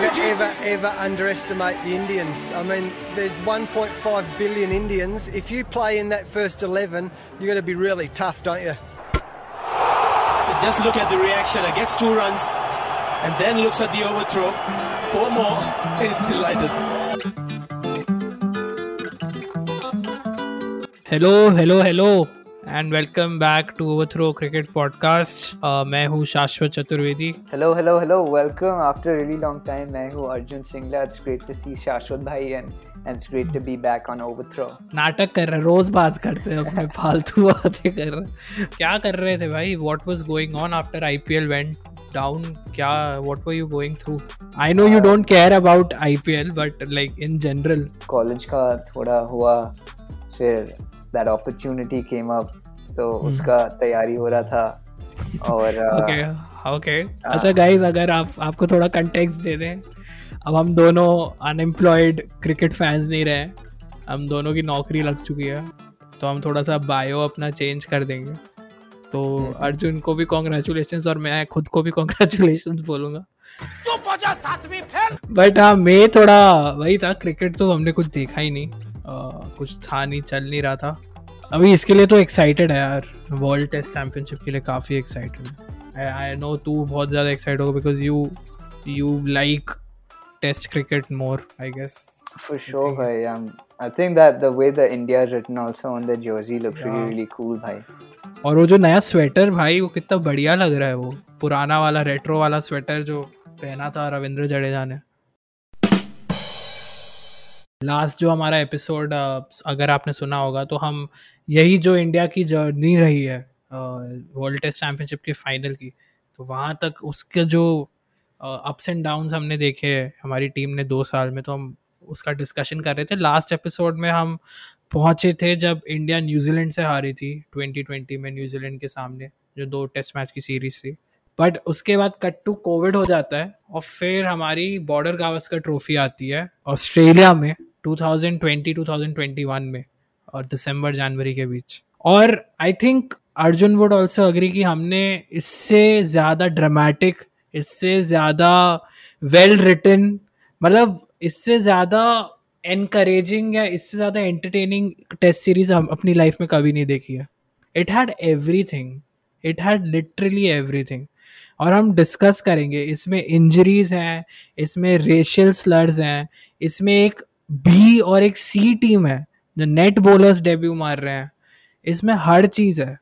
never, ever, ever underestimate the Indians. I mean, there's 1.5 billion Indians. If you play in that first 11, you're going to be really tough, don't you? Just look at the reaction. It gets two runs and then looks at the overthrow. Four more. He's delighted. Hello, hello, hello. And welcome back to overthrow cricket podcast मैं हूँ Shashwat Chaturvedi Hello, hello, hello. Welcome after a really long time. मैं हूँ Arjun Singla. It's great to see शाश्वत भाई and and it's great to be back on Overthrow. नाटक कर रहे रोज बात करते हैं अपने फालतू बातें कर रहे क्या कर रहे थे भाई what was going on after IPL went down क्या what were you going through I know you don't care about IPL but like in general college का थोड़ा हुआ फिर that opportunity came up तो उसका तैयारी हो रहा था और uh, ओके ओके अच्छा गाइस अगर आप आपको थोड़ा कंटेक्स्ट दे दें अब हम दोनों अनएम्प्लॉयड क्रिकेट फैंस नहीं रहे हम दोनों की नौकरी लग चुकी है तो हम थोड़ा सा बायो अपना चेंज कर देंगे। तो अर्जुन को भी कॉन्ग्रेचुलेशन और मैं खुद को भी कॉन्ग्रेचुलेशन बोलूँगा। बट हाँ मैं थोड़ा वही था क्रिकेट तो हमने कुछ देखा ही नहीं। कुछ था नहीं चल नहीं रहा था। अभी इसके लिए तो एक्साइटेड है यार। वर्ल्ड टेस्ट चैंपियनशिप के लिए काफ़ी एक्साइटेड है। आई नो तू बहुत ज़्यादा एक्साइटेड होगा because you you like test cricket more I guess for sure भाई um, I think that the way the India is written also on the jersey looks Yeah. really really cool भाई। और वो जो नया sweater भाई वो कितना बढ़िया लग रहा है वो। पुराना वाला रेट्रो वाला स्वेटर जो पहना था रविंद्र जडेजा ने। लास्ट जो हमारा एपिसोड अगर आपने सुना होगा तो हम यही जो इंडिया की जर्नी रही है वर्ल्ड टेस्ट चैम्पियनशिप के फाइनल की तो वहाँ तक उसके जो अप्स एंड डाउन्स हमने देखे, हमारी टीम ने दो साल में तो हम उसका डिस्कशन कर रहे थे। लास्ट एपिसोड में हम पहुँचे थे जब इंडिया न्यूजीलैंड से हारी थी 2020 में न्यूजीलैंड के सामने, जो दो टेस्ट मैच की सीरीज़ थी। बट उसके बाद कट टू कोविड हो जाता है और फिर हमारी बॉर्डर गावस्कर ट्रॉफी आती है ऑस्ट्रेलिया में 2020-2021 में और दिसंबर जनवरी के बीच। और I think Arjun would also agree कि हमने इससे ज़्यादा ड्रामेटिक इससे ज़्यादा वेल रिटन मतलब इससे ज़्यादा एनकरेजिंग या इससे ज़्यादा एंटरटेनिंग टेस्ट सीरीज़ हम अपनी लाइफ में कभी नहीं देखी है। It had everything it had literally everything और हम डिस्कस करेंगे। इसमें इंजरीज हैं, इसमें रेशियल स्लर्स हैं, इसमें एक बी और एक सी टीम है, जो नेट बॉलर्स डेब्यू मार रहे हैं। इसमें हर चीज़ है।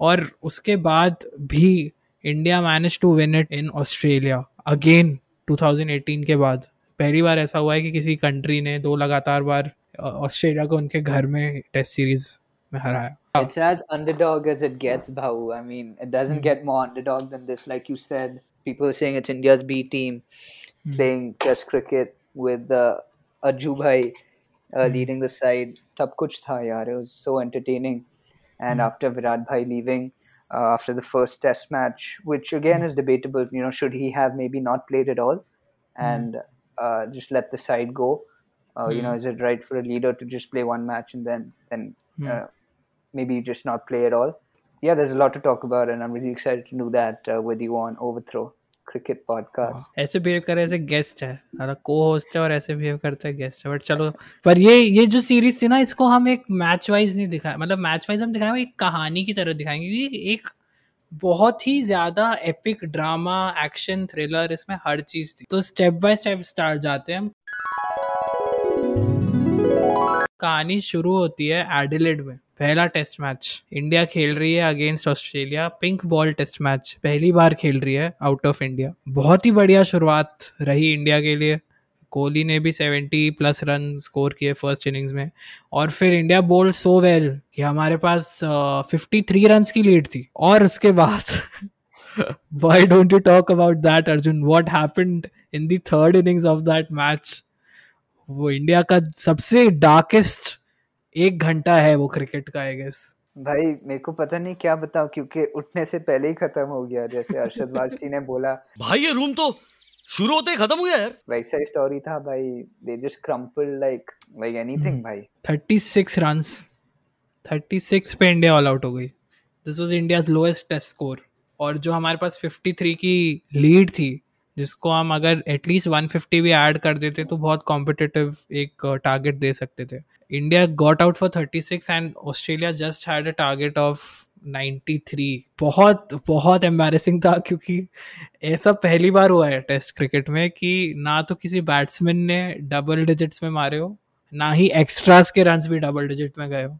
और उसके बाद भी India manage to win it in Australia again 2018 के बाद। पहली बार ऐसा हुआ है कि किसी कंट्री ने दो लगातार बार ऑस्ट्रेलिया को उनके घर में टेस्ट सीरीज़ में हराया It's as underdog as it gets, Bahu. I mean, it doesn't get more underdog than this. Like you said, people are saying it's India's B team playing Test cricket with uh, Ajju Bhai uh, leading the side. सब कुछ था यार. It was so entertaining. And after Virat Bhai leaving, uh, after the first Test match, which again is debatable, you know, should he have maybe not played at all and uh, just let the side go? Uh, you know, is it right for a leader to just play one match and then then uh, maybe just not play at all. Yeah, there's a lot to talk about, and I'm really excited to do that uh, with you on Overthrow Cricket Podcast. ऐसे behave करे ऐसे guest है। मतलब host है और ऐसे behave करते हैं गेस्ट है। बट चलो पर ये ये जो सीरीज़ थी ना इसको हम एक मैच वाइज नहीं दिखाए। मतलब मैच वाइज हम दिखाएँगे एक कहानी की तरह दिखाएँगे क्योंकि एक बहुत ही ज़्यादा एपिक ड्रामा एक्शन थ्रिलर इसमें हर चीज़ थी। तो स्टेप बाय स्टेप स्टार्ट जाते हैं हम। कहानी शुरू होती है एडिलेड में। पहला टेस्ट मैच। इंडिया खेल रही है against Australia. Pink ball test match. पहली बार खेल रही है आउट ऑफ़ इंडिया बहुत ही बढ़िया शुरुआत रही इंडिया के लिए। कोहली ने भी 70 प्लस रन स्कोर किए फ़र्स्ट इनिंग्स में। और फिर इंडिया बोल्ड सो वेल कि हमारे पास फिफ्टी थ्री रन की लीड थी। और उसके बाद why don't you talk about that, arjun? What happened in the third innings of that match? वो इंडिया का सबसे डार्केस्ट एक घंटा है वो क्रिकेट का आई गेस भाई मेरे को पता नहीं क्या बताऊँ क्योंकि उठने से पहले ही खत्म हो गया जैसे अरशद वारसी ने बोला। भाई ये रूम तो शुरू होते ही खत्म हो गया यार। वैसा ही स्टोरी था भाई। They just crumple like like anything भाई। 36 रन्स 36 पे इंडिया ऑल आउट हो गई। This was India's lowest test score और जो हमारे पास 53 की लीड थी जिसको हम अगर एटलीस्ट 150 भी ऐड कर देते तो बहुत कॉम्पिटिटिव एक टारगेट दे सकते थे। India got out for 36 and Australia just had a target of 93 बहुत बहुत एम्बेरसिंग था क्योंकि ऐसा पहली बार हुआ है टेस्ट क्रिकेट में कि ना तो किसी बैट्समैन ने डबल डिजिट्स में मारे हो ना ही एक्स्ट्रास के रन्स भी डबल डिजिट में गए हो।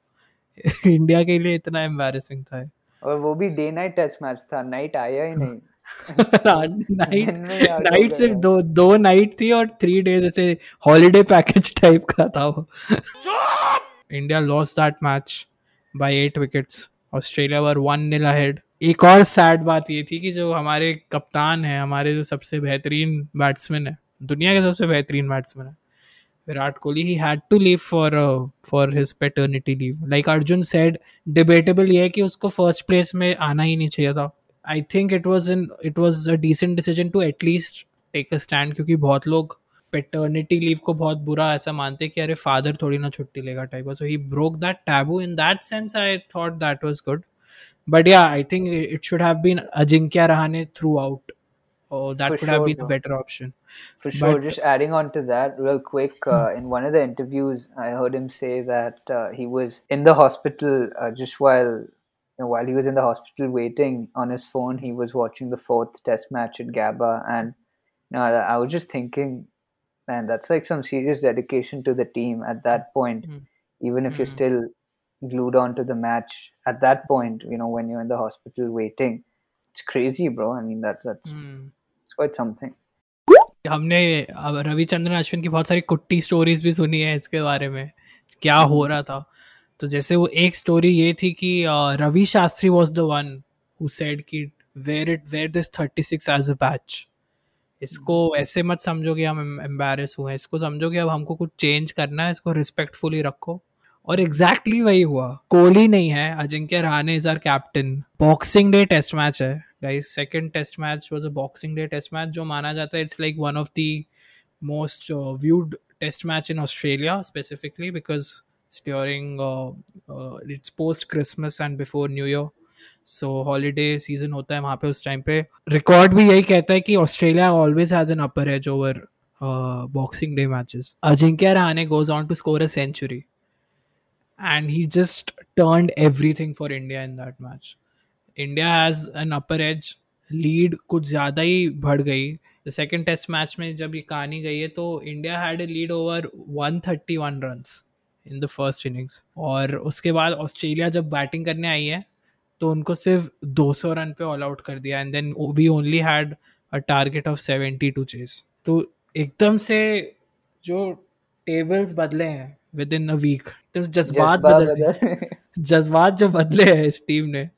इंडिया के लिए इतना एम्बेरसिंग था और वो भी डे नाइट टेस्ट मैच था नाइट आया ही। नहीं। नाइट नाइट सिर्फ़ दो दो नाइट थी और थ्री डेज़ ऐसे हॉलीडे पैकेज टाइप का था वो। India loss that match by eight wickets Australia were one nil ahead एक और सैड बात ये थी कि जो हमारे कप्तान है हमारे जो सबसे बेहतरीन बैट्समैन है दुनिया के सबसे बेहतरीन बैट्समैन है विराट कोहली ही had to leave for for his paternity leave like Arjun said debatable ये है कि उसको फ़र्स्ट प्लेस में आना ही नहीं चाहिए था। I think it was in it was a decent decision to at least take a stand क्योंकि बहुत लोग पेटर्निटी लीव को बहुत बुरा ऐसा मानते कि अरे फादर थोड़ी ना छुट्टी लेगा type so he broke that taboo in that sense I thought that was good but yeah I think it should have been Ajinkya Rahane throughout Oh, that For could sure, have been bro. a better option. For sure. But, just adding on to that, real quick, uh, hmm. in one of the interviews, I heard him say that uh, he was in the hospital uh, just while you know, while he was in the hospital waiting on his phone, he was watching the fourth test match at Gabba. And you know, I was just thinking, man, that's like some serious dedication to the team at that point. Mm. Even if mm. you're hmm. still glued on to the match at that point, you know, when you're in the hospital waiting, it's crazy, bro. I mean, that's that's mm. it's quite something. हमने रविचंद्रन अश्विन की बहुत सारी कुट्टी stories भी सुनी है इसके बारे में क्या हो hmm. रहा था तो जैसे वो एक स्टोरी ये थी कि Ravi Shastri was the one who said कि wear it wear this 36 as a badge इसको ऐसे मत समझो कि हम एम्बेरस हुए इसको समझो कि अब हमको कुछ चेंज करना है इसको रिस्पेक्टफुली रखो। और एग्जैक्टली exactly वही हुआ। कोहली नहीं है Ajinkya Rahane is our captain Boxing Day test match है। Guys second test match was a Boxing Day test match जो माना जाता है it's like one of the most viewed test match in Australia specifically because it's during it's post Christmas and before New Year so holiday season होता है वहाँ पे उस time पे। रिकॉर्ड भी यही कहता है कि Australia always has an upper edge over Boxing Day matches Ajinkya Rahane goes on to score a century and he just turned everything for India in that match. India has an upper edge. Lead कुछ ज़्यादा ही बढ़ गई। Second test match में जब ये कहानी गई है तो India had a lead over 131 runs in the first innings. और उसके बाद ऑस्ट्रेलिया जब बैटिंग करने आई है तो उनको सिर्फ़ 200 रन पे ऑल आउट कर दिया। And then we only had a target of 70 to chase तो एकदम से जो टेबल्स बदले हैं विद इन अ वीक तो जज्बात बदल जज्बात जो बदले हैं इस टीम ने।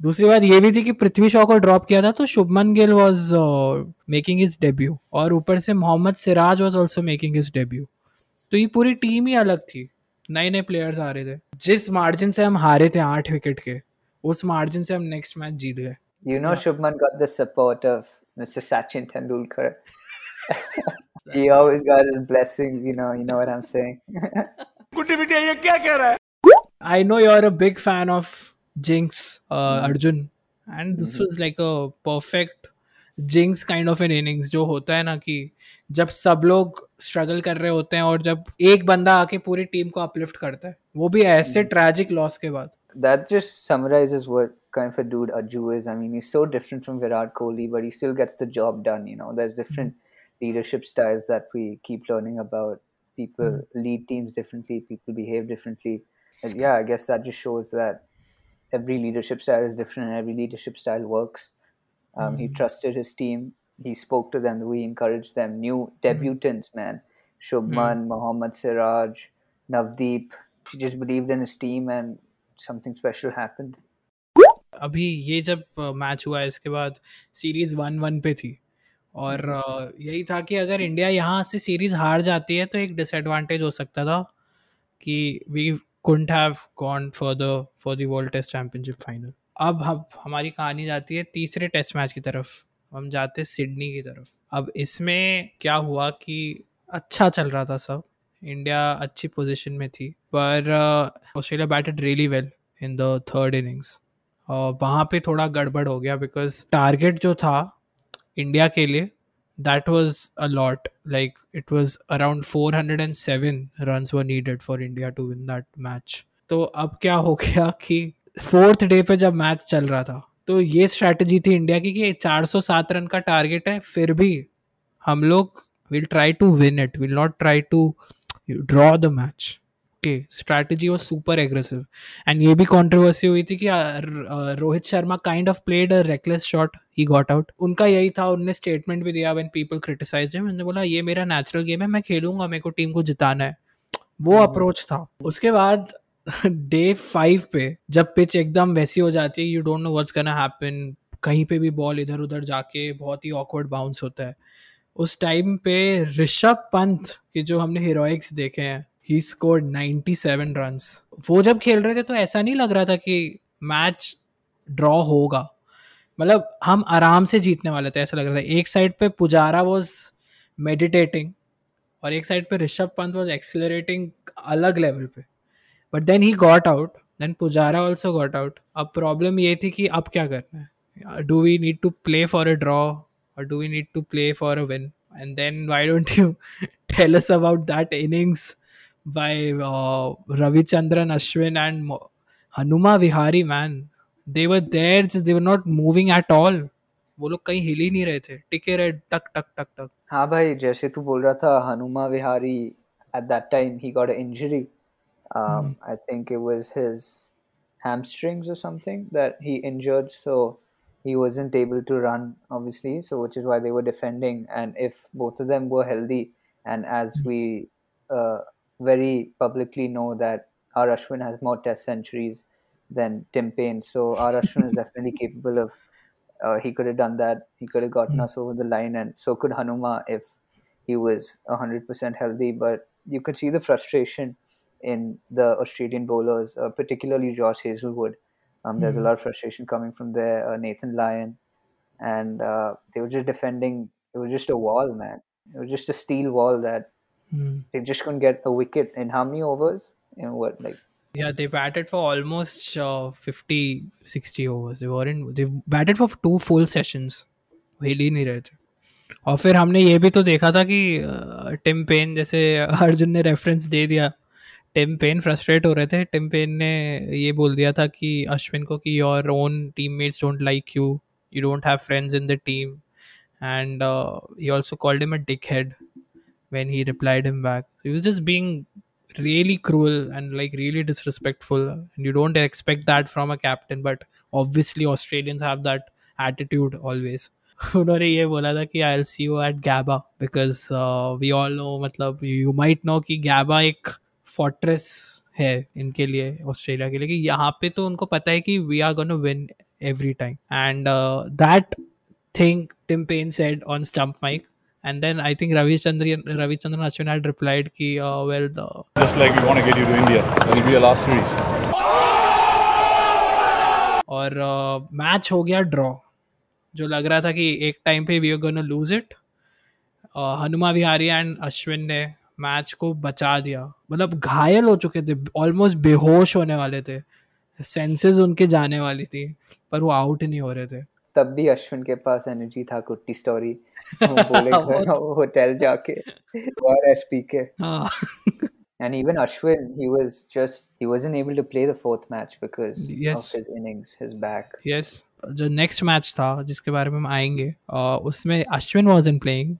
दूसरी बात ये भी थी कि पृथ्वी शॉ को ड्रॉप किया था तो Shubman Gill was making his debut और ऊपर से Mohammed Siraj was also making his debut तो ये पूरी टीम ही अलग थी। नए नए प्लेयर्स आ रहे थे। जिस मार्जिन से हम हारे थे आठ विकेट के उस मार्जिन से हम नेक्स्ट मैच जीत गए। You know Shubman got the support of mister Sachin Tendulkar he always got his blessings you know you know what I am saying कुट्टी बिटिया ये क्या कह रहा है? I know you are a big fan of Jinks Arjun and this was like a perfect Jinks kind of an innings जो होता है ना कि जब सब लोग स्ट्रगल कर रहे होते हैं और जब एक बंदा आके पूरी टीम को अपलिफ्ट करता है वो भी ऐसे ट्रेजिक लॉस के बाद that just summarizes what kind of a dude Aju is. I mean, he's so different from Virat Kohli, but he still gets the job done. You know, there's different mm-hmm. leadership styles that we keep learning about. People mm-hmm. lead teams differently, people behave differently. And yeah, I guess that just shows that every leadership style is different and every leadership style works. Um, mm-hmm. He trusted his team, he spoke to them, we encouraged them. New debutants, man. Shubman, Mohammad Siraj, Navdeep. He just believed in his team and something special happened. अभी ये जब match हुआ इसके बाद series one one पे थी और यही था कि अगर इंडिया यहाँ से सीरीज हार जाती है तो एक डिसएडवांटेज हो सकता था कि we couldn't have gone for the for the world test championship final अब हम, हमारी कहानी जाती है तीसरे टेस्ट मैच की तरफ़। हम जाते हैं सिडनी की तरफ़। अब इसमें क्या हुआ कि अच्छा चल रहा था सब। इंडिया अच्छी पोजीशन में थी, पर Australia batted really well in the third innings. और वहाँ पे थोड़ा गड़बड़ हो गया बिकॉज़ टारगेट जो था इंडिया के लिए, that was a lot. Like, it was around 407 runs were needed for India to win that match तो अब क्या हो गया कि फोर्थ डे पे जब मैच चल रहा था तो ये स्ट्रैटेजी थी इंडिया की कि 407 रन का टारगेट है फिर भी हम लोग will try to win it will not try to draw the match okay strategy was super aggressive and ये भी कॉन्ट्रोवर्सी हुई थी कि Rohit Sharma kind of played a reckless shot he got out उनका यही था उनने स्टेटमेंट भी दिया व्हेन पीपल क्रिटिसाइज हिम उन्होंने बोला ये मेरा नेचुरल गेम है मैं खेलूँगा मेरे को टीम को जिताना है. वो अप्रोच था। उसके बाद डे फाइव पे जब पिच एकदम वैसी हो जाती है you don't know what's gonna happen कहीं पे भी बॉल इधर उधर जाके बहुत ही ऑकवर्ड बाउंस होता है। उस टाइम पे ऋषभ पंत के जो हमने हीरोइक्स देखे हैं ही स्कोर्ड 97 रन्स वो जब खेल रहे थे तो ऐसा नहीं लग रहा था कि मैच ड्रॉ होगा। मतलब हम आराम से जीतने वाले थे, ऐसा लग रहा था। एक साइड पे पुजारा वॉज़ मेडिटेटिंग और एक साइड पे ऋषभ पंत वॉज़ एक्सिलरेटिंग अलग लेवल पे। But then he got out then Pujara also got out अब प्रॉब्लम ये थी कि अब क्या करना है? Do we need to play for a draw और do we need to play for a win and then why don't you tell us about that innings by uh, Ravichandran Ashwin and Hanuma Vihari man. They were there just they were not moving at all. वो लोग कहीं हिल ही नहीं रहे थे। टिके रहे टक टक टक टक। हाँ भाई जैसे तू बोल रहा था Hanuma Vihari at that he got an injury. Um, mm. I think it was his hamstrings or something that he injured so he wasn't able to run obviously so which is why they were defending and if both of them were healthy and as mm. we uh, very publicly know that R. Ashwin has more test centuries than Tim Paine. So R. Ashwin is definitely capable of. Uh, he could have done that. He could have gotten mm. us over the line, and so could Hanuma if he was hundred percent healthy. But you could see the frustration in the Australian bowlers, uh, particularly Josh Hazelwood. Um, there's mm. a hmm. lot of frustration coming from there. Uh, Nathan Lyon, and uh, they were just defending. It was just a wall, man. It was just a steel wall that Mm. They just couldn't get a wicket in how many overs? You know what, like yeah, they batted for almost uh, 50, 60 overs. They weren't. They batted for two full sessions. हिल ही नहीं रहे थे और फिर हमने ये भी तो देखा था कि टिम पेन जैसे अर्जुन ने रेफरेंस दे दिया टिम पेन फ्रस्ट्रेट हो रहे थे। टिम पेन ने ये बोल दिया था कि अश्विन को कि your own team mates don't like you you don't have friends in the team and he also called him a dickhead when he replied him back he was just being really cruel and like really disrespectful and you don't expect that from a captain but obviously Australians have that attitude always उन्होंने ये बोला था कि I'll see you at Gabba because we all no मतलब you might know कि Gabba एक fortress है इनके लिए ऑस्ट्रेलिया के लिए कि यहाँ पे तो उनको पता है कि we are gonna win every time and that thing Tim Paine said on stump mic and then I think Ravi Chandran Ravi Chandran Ashwin had replied ki uh, well the just like we want to get you to India will be a last series और match uh, हो गया draw जो लग रहा था कि एक time पे we are gonna lose it Hanuma Vihari and Ashwin ने मैच को बचा दिया। मतलब घायल हो चुके थे ऑलमोस्ट बेहोश होने वाले थे। सेंसेस उनके जाने वाली थी पर वो आउट नहीं हो रहे थे। तब भी अश्विन के पास एनर्जी था कुट्टी स्टोरी होटल जाके और एसपी के। and even Ashwin, he was just he wasn't able to play the fourth match because yes. of his innings, his back. Yes. जो नेक्स्ट मैच था जिसके बारे में हम आएँगे उसमें अश्विन वाज इन प्लेइंग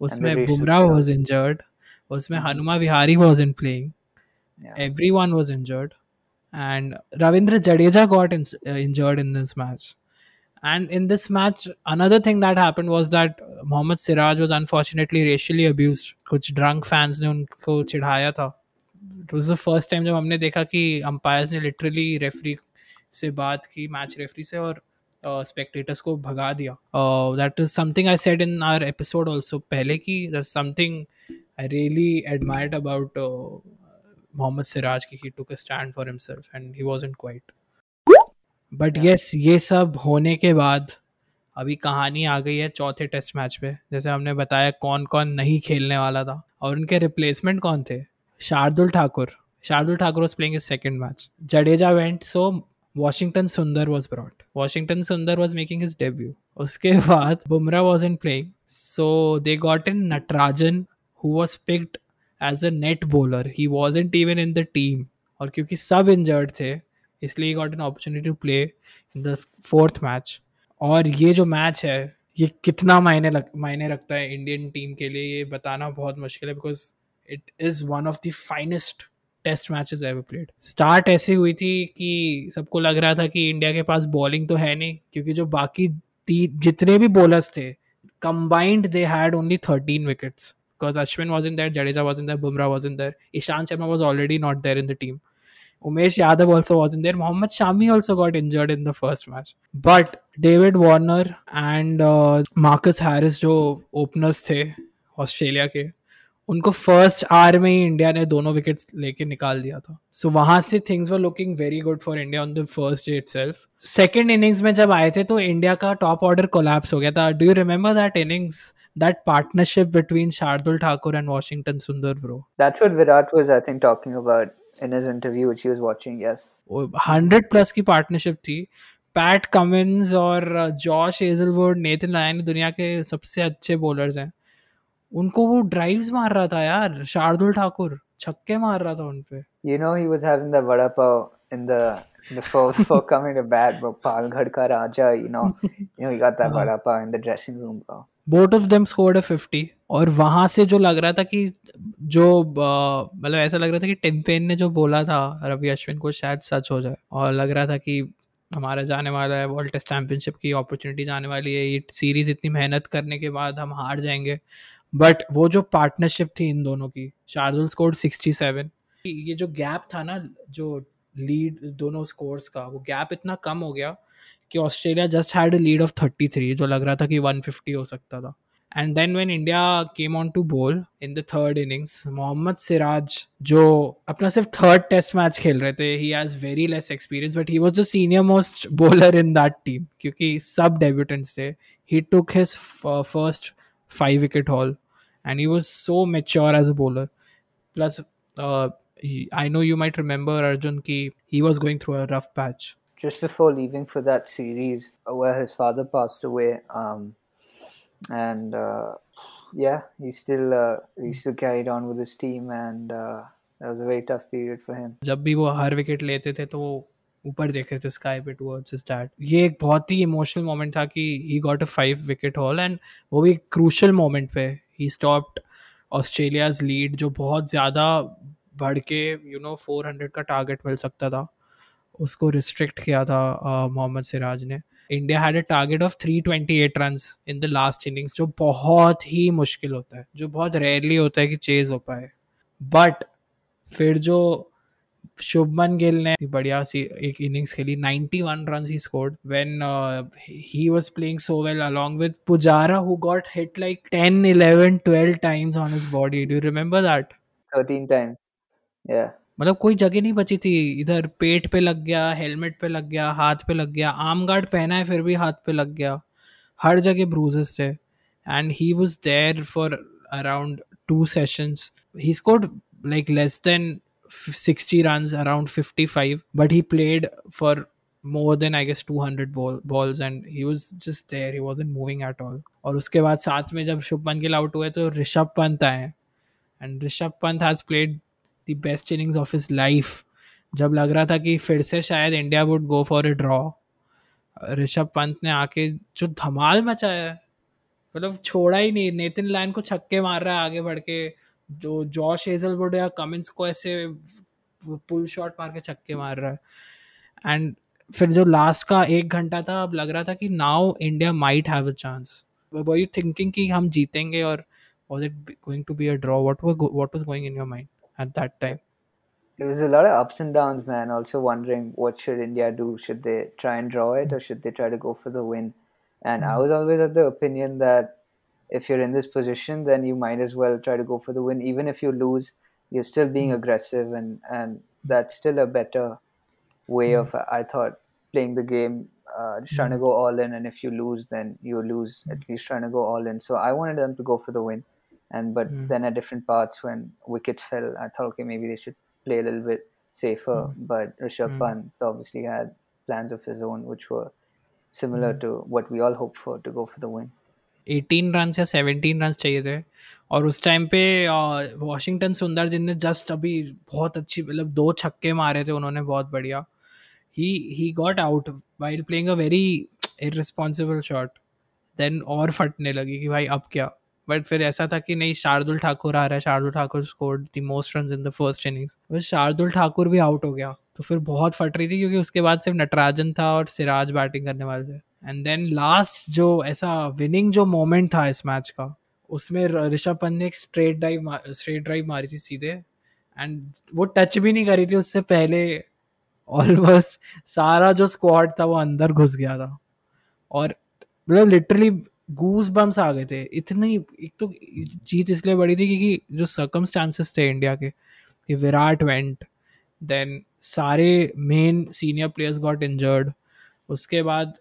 उसमें बुमराह वाज इंजर्ड उसमें Hanuma Vihari was in playing every one was injured and Ravindra Jadeja got in injured in this match and in this match another thing that happen was that Mohammed Siraj was unfortunately rashly abuse कुछ drunk fans ने उनको चिढ़ाया था. It was the first time जब हमने देखा कि umpires ने लिटरली रेफरी से बात की मैच रेफरी से और स्पेक्टेटर्स uh, को भगा दिया. That is something I said in our episode also पहले की that something I really admired about Mohammad Siraj कि he took a stand for himself and he wasn't quite. But yes ये सब होने के बाद अभी कहानी आ गई है चौथे टेस्ट मैच पे जैसे हमने बताया कौन कौन नहीं खेलने वाला था और उनके रिप्लेसमेंट कौन थे Shardul Thakur Shardul Thakur was playing second match Jadeja went so Washington Sundar was brought Washington Sundar was making his debut उसके बाद Bumrah was in playing so they got in Natarajan who was picked as a net bowler. He wasn't even in the team. और क्योंकि सब injured थे, इसलिए got an opportunity to play in the fourth match और ये जो match है, ये कितना मायने लग, मायने रखता है इंडियन टीम के लिए, ये बताना बहुत मुश्किल है because it is one of the finest test matches ever played start ऐसी हुई थी कि सबको लग रहा था कि इंडिया के पास बॉलिंग तो है नहीं, क्योंकि जो बाकी जितने भी बॉलर्स थे, combined they had only 13 wickets. Because Ashwin wasn't there, Jadeja wasn't there, Bumrah wasn't there, Ishan Sharma was already not there in the team. Umesh Yadav also wasn't there. Mohammad Shami also got injured in the first match. But David Warner and uh, Marcus Harris जो openers थे Australia के उनको first are में ही India ने दोनों wickets लेके निकाल दिया था सो so, वहाँ से things were looking very good for India on the first day itself second innings में जब आए थे तो इंडिया का टॉप ऑर्डर कोलैप्स हो गया था do you remember that innings that partnership between Shardul Thakur and Washington Sundar, bro. That's what Virat was, I think, talking about in his interview, which he was watching. Yes, hundred plus की partnership थी. Pat Cummins और Josh Hazlewood Nathan Lyon दुनिया के सबसे अच्छे bowlers हैं उनको वो ड्राइव्स मार रहा था यार शार्दुल ठाकुर छक्के मार रहा था उनपे you know he was having the vada pav in the before before coming to bat bro palghad ka raja you know you know he got that vada pav in the dressing room bro both of them scored a 50 और वहाँ से जो लग रहा था कि जो मतलब ऐसा लग रहा था कि टिम्पेन ने जो बोला था रवि अश्विन को शायद सच हो जाए। और लग रहा था कि हमारा जाने वाला है वर्ल्ड टेस्ट चैम्पियनशिप की अपॉर्चुनिटी जाने वाली है। ये सीरीज़ इतनी मेहनत करने के बाद हम हार जाएँगे। बट वो जो पार्टनरशिप थी इन दोनों की, शार्दुल स्कोर सिक्सटी सेवन ये जो गैप था ना, जो लीड दोनों स्कोर्स का वो गैप इतना कम हो गया कि Australia just had a lead of thirty three जो लग रहा था कि वन फिफ्टी हो सकता था and then when India came on to bowl in the third innings Mohammed Siraj जो अपना सिर्फ़ थर्ड टेस्ट मैच खेल रहे थे he has very less experience but he was the senior most bowler in that team क्योंकि सब debutants थे he took his first five wicket haul and he was so mature as a. Plus, uh, he, I know you might remember Arjun ki he was going through a rough patch. Just before leaving for that series, uh, where his father passed away, um, and uh, yeah, he still uh, he still carried on with his team, and uh, that was a very tough period for him. जब भी वो हर wicket लेते थे तो वो ऊपर देख रहे थे स्काई पे टुवर्ड्स हिज डैड ये एक बहुत ही इमोशनल मोमेंट था कि he got a five wicket haul and वो भी क्रूशल मोमेंट पे ही स्टॉप्ड ऑस्ट्रेलियाज लीड जो बहुत ज़्यादा बढ़ के यू नो फोर हंड्रेड का टारगेट मिल सकता था। उसको रिस्ट्रिक्ट किया था मोहम्मद सिराज ने। India had a target of 328 run in the last innings जो बहुत ही मुश्किल होता है, जो बहुत रेयरली होता है कि चेज हो पाए। बट फिर जो शुभमन गिल ने बढ़िया सी एक इनिंग्स खेली 91 run he scored when he was playing so well along with Pujara who got hit like 10 11 12 times on his body do remember that 13 times मतलब कोई जगह नहीं बची थी। इधर पेट पे लग गया हेलमेट पे लग गया हाथ पे लग गया आर्म गार्ड पहना है फिर भी हाथ पे लग गया। हर जगह ब्रूजेस थे। And he was there for around two sessions he scored like less than 60 runs, around 55, but he played for more than I guess 200 ball, balls and he was just there. He wasn't moving at all. और उसके बाद साथ में जब Shubman Gill out हुए तो ऋषभ पंत आए। And Rishabh Pant has played the best innings of his life जब लग रहा था कि फिर से शायद India would go for a draw Rishabh Pant ने आके जो धमाल मचाया मतलब छोड़ा ही नहीं। नेतिन लाइन को छक्के मार रहा है आगे बढ़ के। जो जॉश हेजलवुड या कमिंस को ऐसे पुल शॉट मार के छक्के मार रहा है। एंड फिर जो लास्ट का एक घंटा था, अब लग रहा था कि now India might have a chance were you thinking कि हम जीतेंगे और was it going to be a draw what was was going in your mind? At that time There was a lot of ups and downs, man. Also wondering what should India do? Should they try and draw it or should they try to go for the win? And mm. I was always of the opinion that if you're in this position, then you might as well try to go for the win. Even if you lose, you're still being mm. aggressive, and and that's still a better way mm. of I thought playing the game. Uh, just trying to hmm. go all in, and if you lose, then you lose. At least trying to go all in. So I wanted them to go for the win, and but hmm. then at different parts when wickets fell, I thought okay maybe they should play a little bit safer. Hmm. But Rishabh Pant obviously had plans of his own, which were similar to what we all hope for to go for the win. 18 run या 17 run चाहिए थे और उस time पे Washington सुंदर जिनने just अभी बहुत अच्छी मतलब दो छक्के मारे थे उन्होंने बहुत बढ़िया ही he got out while playing a very irresponsible shot then और फटने लगी कि भाई अब क्या बट फिर ऐसा था कि नहीं, शार्दुल ठाकुर आ रहा है, Shardul Thakur scored the most run in the first innings बस शार्दुल ठाकुर भी आउट हो गया तो फिर बहुत फट रही थी क्योंकि उसके बाद सिर्फ़ नटराजन था और सिराज बैटिंग करने वाले थे। एंड देन लास्ट जो ऐसा विनिंग जो मोमेंट था इस मैच का, उसमें ऋषभ पंत ने एक स्ट्रेट ड्राइव स्ट्रेट ड्राइव मारी थी सीधे। एंड वो टच भी नहीं करी थी, उससे पहले ऑलमोस्ट सारा जो स्क्वाड था वो अंदर घुस गया था। और मतलब लिटरली गूस बम्स आ गए थे। इतनी, एक तो जीत इसलिए बड़ी थी क्योंकि जो सर्कमस्टांसेस थे इंडिया के, कि विराट वेंट देन सारे main senior players got injured उसके बाद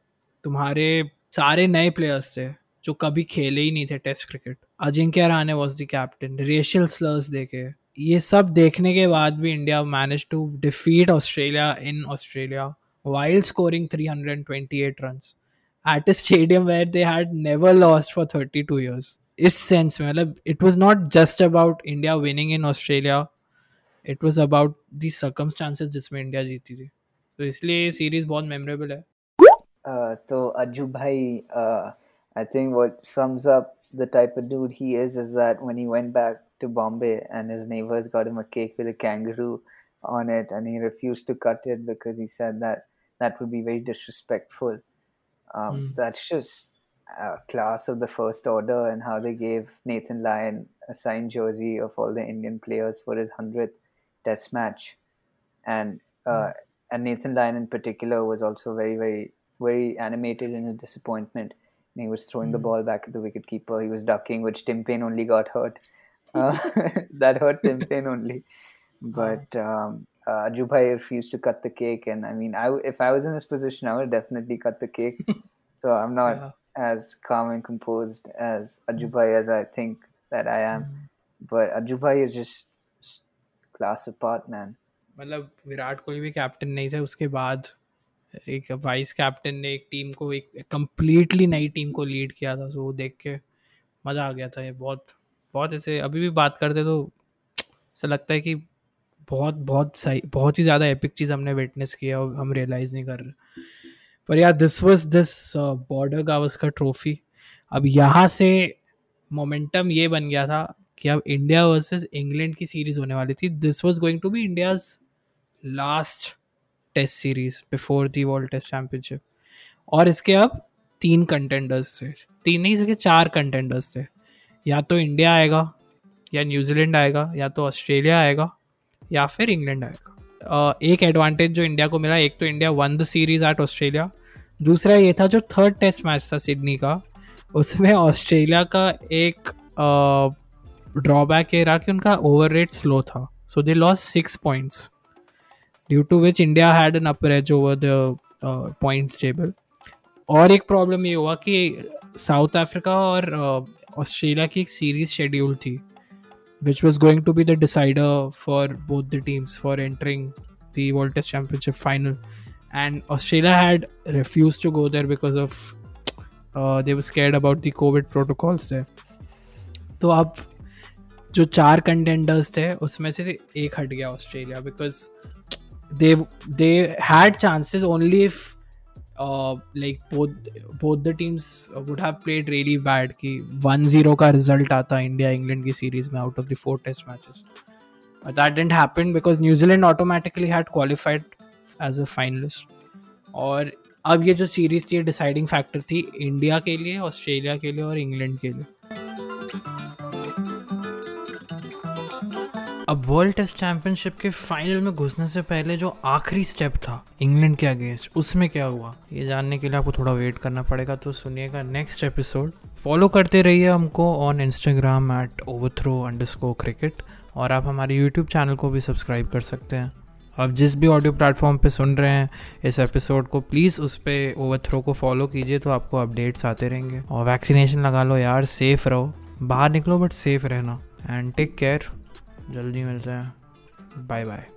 तुम्हारे सारे नए प्लेयर्स थे, जो कभी खेले ही नहीं थे test cricket Ajinkya Rahane was the captain racial slurs देखे। ये सब देखने के बाद भी India manage to defeat Australia in Australia while scoring 328 runs at a stadium where they had never lost for 32 years. इस सेंस में मतलब it was not just about India winning in Australia it was about the circumstances जिसमें India जीती थी तो इसलिए ये series बहुत मेमोरेबल है uh, तो अज्जू भाई I think what sums up the type of dude he is is that when he went back to Bombay and his neighbors got him a cake with a kangaroo on it and he refused to cut it because he said that that would be very disrespectful Um, mm. That's just a class of the first order and how they gave Nathan Lyon a signed jersey of all the Indian players for his hundredth Test match, and uh, mm. and Nathan Lyon in particular was also very very very animated in his disappointment. And he was throwing mm. the hmm. ball back at the wicket keeper. He was ducking, which Tim Payne only got hurt. Uh, that hurt Tim Payne only. But um, uh, Ajubhai refused to cut the cake, and I mean, I if I was in his position, I would definitely cut the cake. so I'm not yeah. as calm and composed as Ajubhai as I think that I am, mm. but Ajubhai is just class apart, man. मतलब विराट कोहली भी captain नहीं थे उसके बाद एक vice captain ने एक team को एक कम्प्लीटली नई टीम को लीड किया था तो वो देख के मज़ा आ गया था ये बहुत बहुत ऐसे अभी भी बात करते तो ऐसा लगता है कि बहुत बहुत सही बहुत ही ज़्यादा एपिक चीज़ हमने विटनेस किया और हम रियलाइज़ नहीं कर रहे। पर यार this was this border Gawas का ट्रॉफी अब यहाँ से मोमेंटम ये बन गया था कि अब इंडिया वर्सेस इंग्लैंड की सीरीज़ होने वाली थी। This was going to be India's last test series before the world test championship और इसके अब तीन कंटेंडर्स थे। तीन नहीं सके चार कंटेंडर्स थे। या तो इंडिया आएगा, या न्यूजीलैंड आएगा, या तो ऑस्ट्रेलिया आएगा। या फिर इंग्लैंड आएगा एक एडवांटेज जो इंडिया को मिला, एक तो India won the series at Australia दूसरा ये था जो थर्ड टेस्ट मैच था सिडनी का, उसमें ऑस्ट्रेलिया का एक ड्रॉबैक ये रहा कि उनका ओवर रेट स्लो था। So they lost six points due to which India had an upper edge over the points table और एक प्रॉब्लम ये हुआ कि साउथ अफ्रीका और ऑस्ट्रेलिया की एक सीरीज़ शेड्यूल थी। which was going to be the decider for both the teams for entering the World Test Championship final. And Australia had refused to go there because of uh, they were scared about the COVID protocols there. तो अब जो चार contenders थे उसमें से एक हट गया Australia because they they had chances only if like both the teams would have played really bad कि वन ज़ीरो का रिज़ल्ट आता इंडिया इंग्लैंड की सीरीज़ में out of the four test matches that didn't happen because New Zealand automatically had qualified as a finalist और अब ये जो series थी डिसाइडिंग फैक्टर थी इंडिया के लिए ऑस्ट्रेलिया के लिए और इंग्लैंड के लिए। अब वर्ल्ड टेस्ट चैंपियनशिप के फाइनल में घुसने से पहले जो आखिरी स्टेप था इंग्लैंड के अगेंस्ट उसमें क्या हुआ? ये जानने के लिए आपको थोड़ा वेट करना पड़ेगा तो सुनिएगा नेक्स्ट एपिसोड फॉलो करते रहिए हमको on Instagram at over throw under cricket और आप हमारे यूट्यूब चैनल को भी सब्सक्राइब कर सकते हैं। आप जिस भी ऑडियो प्लेटफॉर्म पे सुन रहे हैं, इस एपिसोड को प्लीज़ उस पर ओवर थ्रो को फॉलो कीजिए तो आपको अपडेट्स आते रहेंगे। और वैक्सीनेशन लगा लो यार सेफ़ रहो। बाहर निकलो बट सेफ़ रहना। एंड टेक केयर जल्दी मिलते हैं। Bye bye.